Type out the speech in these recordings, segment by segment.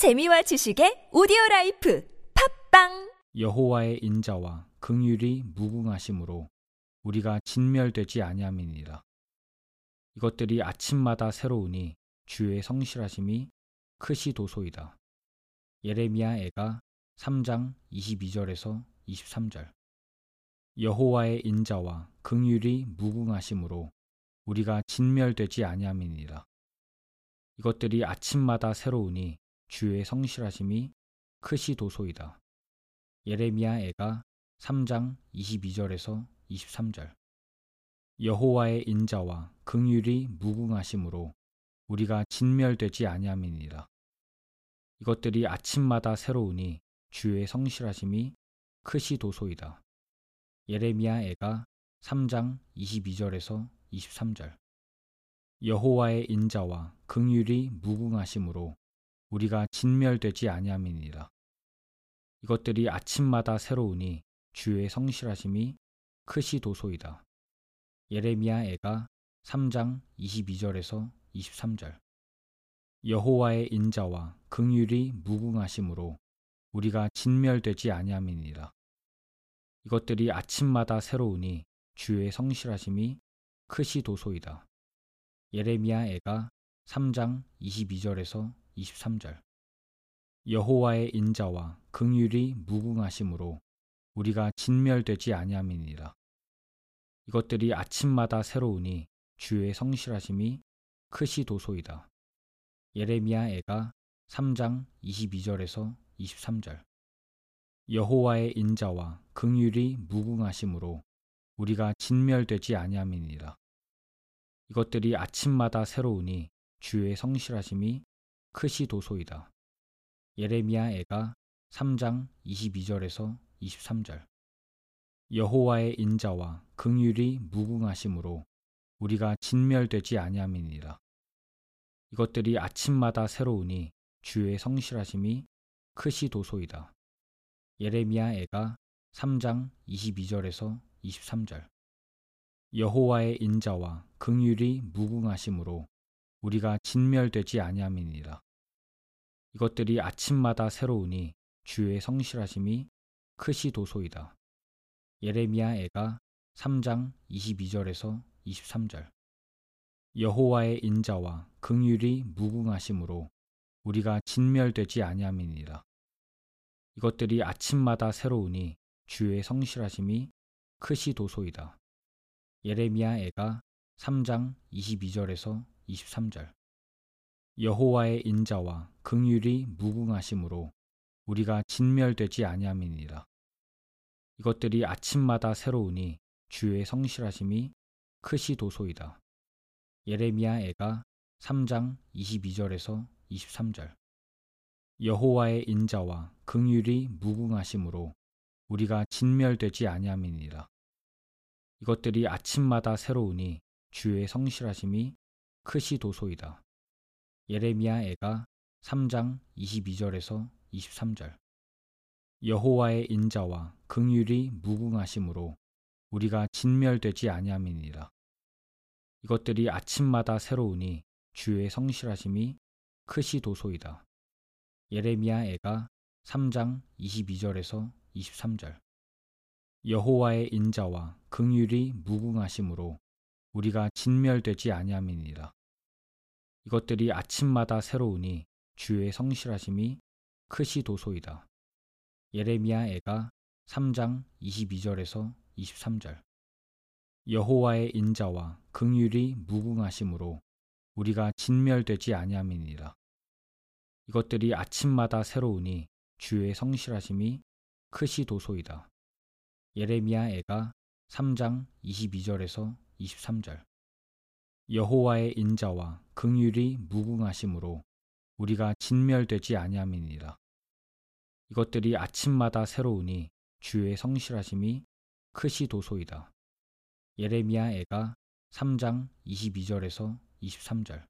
재미와 지식의 오디오 life 팟빵 여호와의 인자와 긍휼이 무궁하시므로 우리가 진멸되지 아니함이니라. 이것들이 아침마다 새로우니 주의 성실하심이 크시도소이다. 예레미야 애가 3장 22절에서 23절. 여호와의 인자와 긍휼이 무궁하시므로 우리가 진멸되지 아니함이니라. 이것들이 아침마다 새로우니 주의 성실하심이 크시도소이다. 예레미야 애가 3장 22절에서 23절. 여호와의 인자와 긍휼이 무궁하심으로 우리가 진멸되지 아니함이니라. 이것들이 아침마다 새로우니 주의 성실하심이 크시도소이다. 예레미야 애가 3장 22절에서 23절. 여호와의 인자와 긍휼이 무궁하심으로 우리가 진멸되지 아니함이니라. 이것들이 아침마다 새로우니 주의 성실하심이 크시도소이다. 예레미야 애가 3장 22절에서 23절. 여호와의 인자와 긍휼이 무궁하심으로 우리가 진멸되지 아니함이니라. 이것들이 아침마다 새로우니 주의 성실하심이 크시도소이다. 예레미야 애가 3장 22절에서 23절. 여호와의 인자와 긍휼이 무궁하심으로 우리가 진멸되지 아니함이니라. 이것들이 아침마다 새로우니 주의 성실하심이 크시도소이다. 예레미야 애가 3장 22절에서 23절. 여호와의 인자와 긍휼이 무궁하심으로 우리가 진멸되지 아니함이니라. 이것들이 아침마다 새로우니 주의 성실하심이 크시도소이다. 예레미야 애가 3장 22절에서 23절. 여호와의 인자와 긍휼이 무궁하심으로 우리가 진멸되지 아니함이니라. 이것들이 아침마다 새로우니 주의 성실하심이 크시도소이다. 예레미야 애가 3장 22절에서 23절. 여호와의 인자와 긍휼이 무궁하심으로 우리가 진멸되지 아니함이니라. 이것들이 아침마다 새로우니 주의 성실하심이 크시도소이다. 예레미야 애가 3장 22절에서 23절. 여호와의 인자와 긍휼이 무궁하심으로 우리가 진멸되지 아니함이니라. 이것들이 아침마다 새로우니 주의 성실하심이 크시도소이다. 예레미야 애가 3장 22절에서 23절. 여호와의 인자와 긍휼이 무궁하심으로 우리가 진멸되지 아니함이니라. 이것들이 아침마다 새로우니 주의 성실하심이 크시도소이다. 예레미야 애가 3장 22절에서 23절. 여호와의 인자와 긍휼이 무궁하심으로 우리가 진멸되지 아니함이니라. 이것들이 아침마다 새로우니 주의 성실하심이 크시도소이다. 예레미야 애가 3장 22절에서 23절. 여호와의 인자와 긍휼이 무궁하심으로 우리가 진멸되지 아니함이니라. 이것들이 아침마다 새로우니 주의 성실하심이 크시도소이다. 예레미야 애가 3장 22절에서 23절. 여호와의 인자와 긍휼이 무궁하심으로 우리가 진멸되지 아니함이니라. 이것들이 아침마다 새로우니 주의 성실하심이 크시도소이다. 예레미야 애가 3장 22절에서 23절. 여호와의 인자와 긍휼이 무궁하심으로 우리가 진멸되지 아니함이니라. 이것들이 아침마다 새로우니 주의 성실하심이 크시도소이다. 예레미야 애가 3장 22절에서 23절. 여호와의 인자와 긍휼이 무궁하심으로 우리가 진멸되지 아니함이니라. 이것들이 아침마다 새로우니 주의 성실하심이 크시도소이다. 예레미야 애가 3장 22절에서 23절.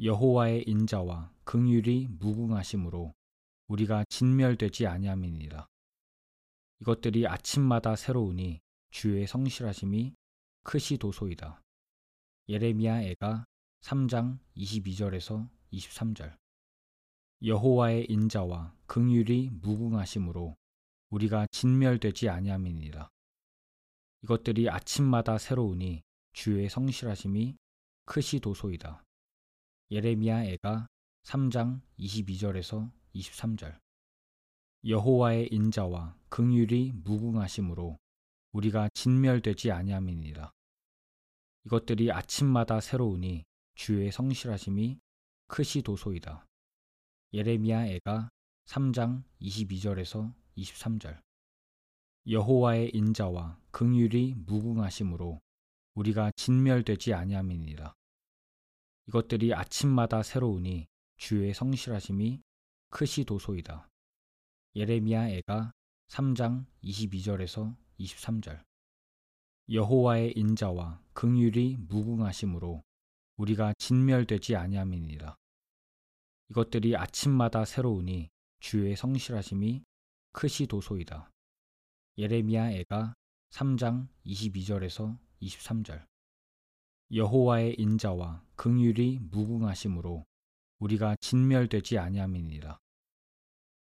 여호와의 인자와 긍휼이 무궁하심으로 우리가 진멸되지 아니함이니라. 이것들이 아침마다 새로우니 주의 성실하심이 크시도소이다. 예레미야 애가 3장 22절에서 23절. 여호와의 인자와 긍휼이 무궁하심으로 우리가 진멸되지 아니함이니라. 이것들이 아침마다 새로우니 주의 성실하심이 크시도소이다. 예레미야 애가 3장 22절에서 23절 여호와의 인자와 긍휼이 무궁하심으로 우리가 진멸되지 아니함이니라. 이것들이 아침마다 새로우니 주의 성실하심이 크시도소이다. 예레미야 애가 3장 22절에서 23절 여호와의 인자와 긍휼이 무궁하심으로 우리가 진멸되지 아니함이니라. 이것들이 아침마다 새로우니 주의 성실하심이 크시도소이다. 예레미야 애가 3장 22절에서 23절 여호와의 인자와 긍휼이 무궁하심으로 우리가 진멸되지 아니함이니라. 이것들이 아침마다 새로우니 주의 성실하심이 크시도소이다. 예레미야 애가 3장 22절에서 23절 여호와의 인자와 긍휼이 무궁하심으로 우리가 진멸되지 아니함이니라.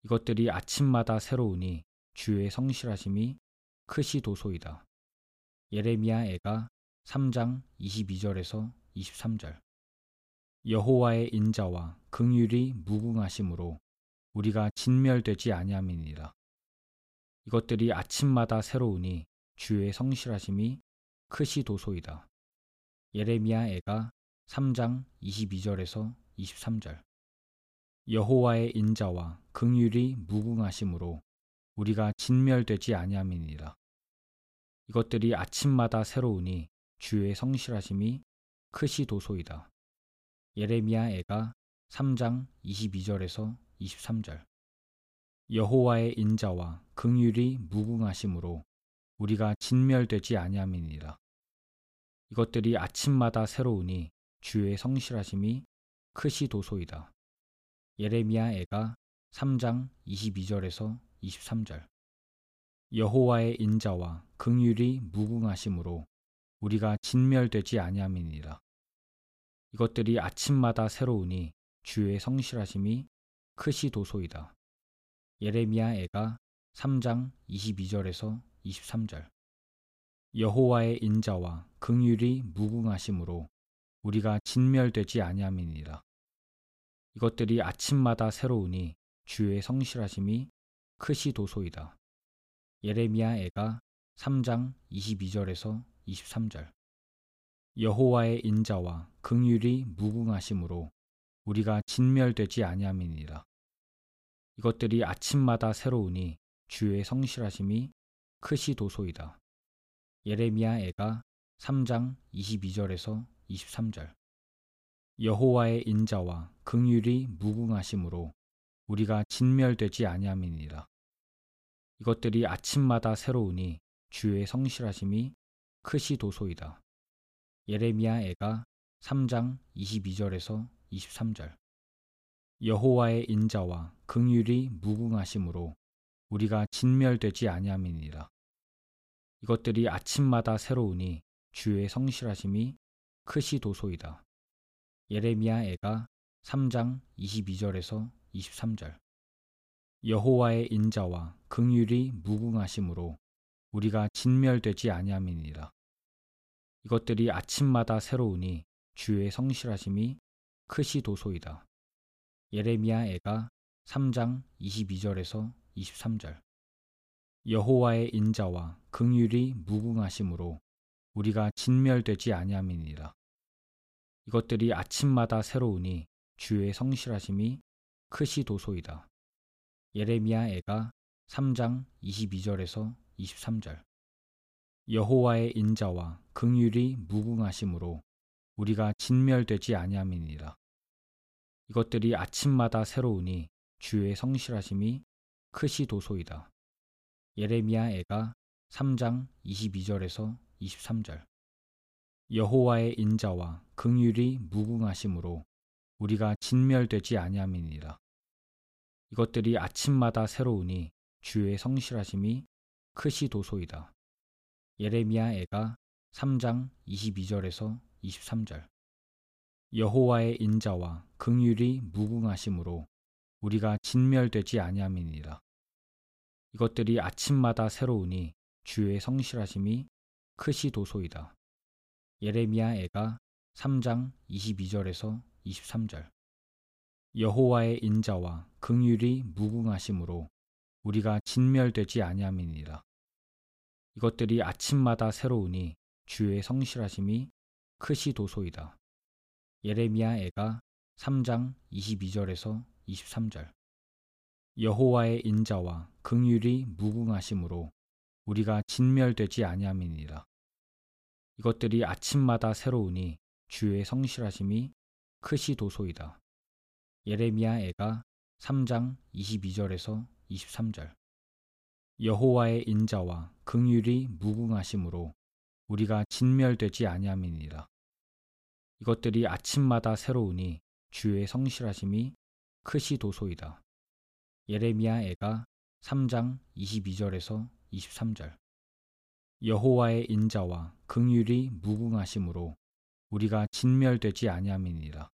이것들이 아침마다 새로우니 주의 성실하심이 크시도소이다. 예레미야 애가 3장 22절에서 23절 여호와의 인자와 긍휼이 무궁하심으로 우리가 진멸되지 아니함이니라. 이것들이 아침마다 새로우니 주의 성실하심이 크시도소이다. 예레미야 애가 3장 22절에서 23절 여호와의 인자와 긍휼이 무궁하심으로 우리가 진멸되지 아니함이니라. 이것들이 아침마다 새로우니 주의 성실하심이 크시도소이다. 예레미야 애가 3장 22절에서 23절 여호와의 인자와 긍휼이 무궁하심으로 우리가 진멸되지 아니함이니라. 이것들이 아침마다 새로우니 주의 성실하심이 크시도소이다. 예레미야 애가 3장 22절에서 23절 여호와의 인자와 긍휼이 무궁하심으로 우리가 진멸되지 아니함이니라. 이것들이 아침마다 새로우니 주의 성실하심이 크시도소이다. 예레미야 애가 3장 22절에서 23절 여호와의 인자와 긍휼이 무궁하심으로 우리가 진멸되지 아니함이니라. 이것들이 아침마다 새로우니 주의 성실하심이 크시도소이다. 예레미야 애가 3장 22절에서 23절 여호와의 인자와 긍휼이 무궁하심으로 우리가 진멸되지 아니함이니라. 이것들이 아침마다 새로우니 주의 성실하심이 크시도소이다. 예레미야 애가 3장 22절에서 23절 여호와의 인자와 긍휼이 무궁하심으로 우리가 진멸되지 아니함이니라. 이것들이 아침마다 새로우니 주의 성실하심이 크시도소이다. 예레미야 애가 3장 22절에서 23절 여호와의 인자와 긍휼이 무궁하심으로 우리가 진멸되지 아니함이니라. 이것들이 아침마다 새로우니 주의 성실하심이 크시도소이다. 예레미야 애가 3장 22절에서 23절 여호와의 인자와 긍휼이 무궁하심으로 우리가 진멸되지 아니함이니라. 이것들이 아침마다 새로우니 주의 성실하심이 크시도소이다. 예레미야 애가 3장 22절에서 23절 여호와의 인자와 긍휼이 무궁하심으로 우리가 진멸되지 아니함이니라. 이것들이 아침마다 새로우니 주의 성실하심이 크시도소이다. 예레미야 애가 3장 22절에서 23절 여호와의 인자와 긍휼이 무궁하심으로 우리가 진멸되지 아니함이니라. 이것들이 아침마다 새로우니 주의 성실하심이 크시도소이다. 예레미야 애가 3장 22절에서 23절 여호와의 인자와 긍휼이 무궁하심으로 우리가 진멸되지 아니함이니라. 이것들이 아침마다 새로우니 주의 성실하심이 크시도소이다. 예레미야 애가 3장 22절에서 23절 여호와의 인자와 긍휼이 무궁하심으로 우리가 진멸되지 아니함이니라. 이것들이 아침마다 새로우니 주의 성실하심이 크시도소이다. 예레미야 애가 3장 22절에서 23절 여호와의 인자와 긍휼이 무궁하심으로 우리가 진멸되지 아니함이니라. 이것들이 아침마다 새로우니 주의 성실하심이 크시도소이다. 예레미야 애가 3장 22절에서 23절 여호와의 인자와 긍휼이 무궁하심으로 우리가 진멸되지 아니함이니라. 이것들이 아침마다 새로우니 주의 성실하심이 크시도소이다. 예레미야 애가 3장 22절에서 23절 여호와의 인자와 긍휼이 무궁하심으로 우리가 진멸되지 아니함이니라. 이것들이 아침마다 새로우니 주의 성실하심이 크시도소이다. 예레미야 애가 3장 22절에서 23절 여호와의 인자와 긍휼이 무궁하심으로 우리가 진멸되지 아니함이니라.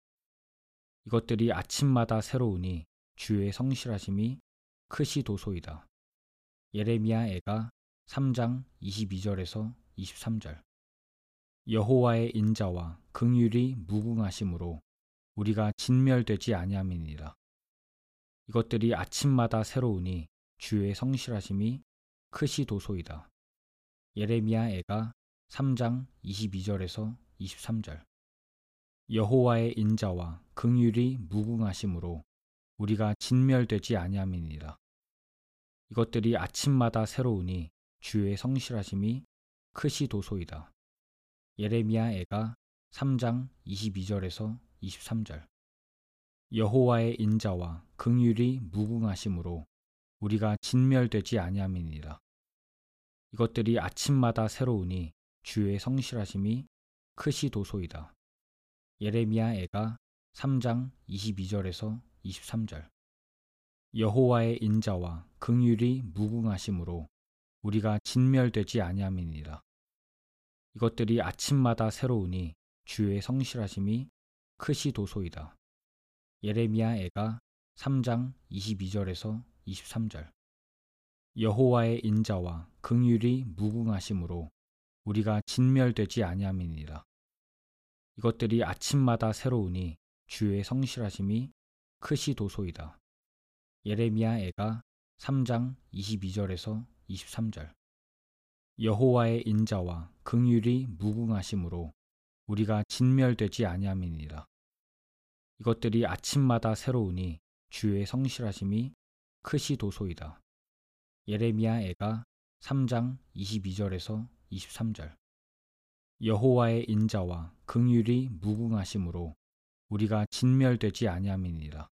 이것들이 아침마다 새로우니 주의 성실하심이 크시도소이다. 예레미야 애가 3장 22절에서 23절 여호와의 인자와 긍휼이 무궁하심으로 우리가 진멸되지 아니함이니라. 이것들이 아침마다 새로우니 주의 성실하심이 크시도소이다. 예레미야 애가 3장 22절에서 23절 여호와의 인자와 긍휼이 무궁하심으로 우리가 진멸되지 아니함이니라. 이것들이 아침마다 새로우니 주의 성실하심이 크시도소이다. 예레미야 애가 3장 22절에서 23절 여호와의 인자와 긍휼이 무궁하심으로 우리가 진멸되지 아니함이니라. 이것들이 아침마다 새로우니 주의 성실하심이 크시도소이다. 예레미야 애가 3장 22절에서 23절 여호와의 인자와 긍휼이 무궁하심으로 우리가 진멸되지 아니함이니라. 이것들이 아침마다 새로우니 주의 성실하심이 크시도소이다. 예레미야 애가 3장 22절에서 23절 여호와의 인자와 긍휼이 무궁하심으로 우리가 진멸되지 아니함이니라. 이것들이 아침마다 새로우니 주의 성실하심이 크시도소이다. 예레미야 애가 3장 22절에서 23절 여호와의 인자와 긍휼이 무궁하심으로 우리가 진멸되지 아니함이니라. 이것들이 아침마다 새로우니 주의 성실하심이 크시도소이다. 예레미야 애가 3장 22절에서 23절 여호와의 인자와 긍휼이 무궁하심으로 우리가 진멸되지 아니함이니라.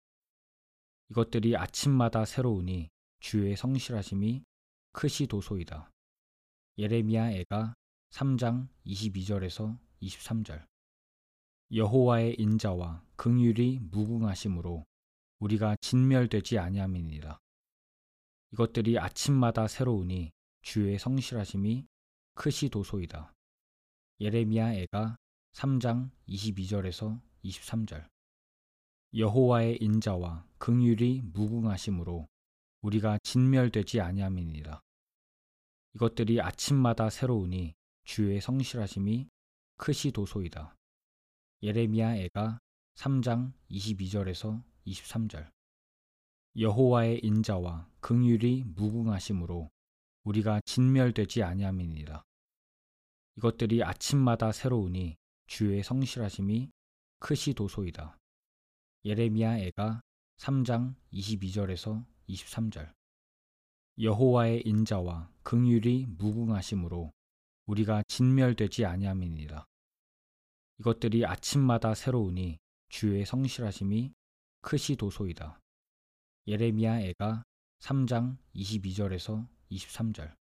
이것들이 아침마다 새로우니 주의 성실하심이 크시도소이다. 예레미야 애가 3장 22절에서 23절 여호와의 인자와 긍휼이 무궁하심으로 우리가 진멸되지 아니함이니라. 이것들이 아침마다 새로우니 주의 성실하심이 크시도소이다. 예레미야 애가 3장 22절에서 23절 여호와의 인자와 긍휼이 무궁하심으로 우리가 진멸되지 아니함이니라. 이것들이 아침마다 새로우니 주의 성실하심이 크시도소이다. 예레미야 애가 3장 22절에서 23절 여호와의 인자와 긍휼이 무궁하심으로 우리가 진멸되지 아니함이니라. 이것들이 아침마다 새로우니 주의 성실하심이 크시도소이다. 예레미야 애가 3장 22절에서 23절 여호와의 인자와 긍휼이 무궁하심으로 우리가 진멸되지 아니함이니라. 이것들이 아침마다 새로우니 주의 성실하심이 크시도소이다. 예레미야 애가 3장 22절에서 23절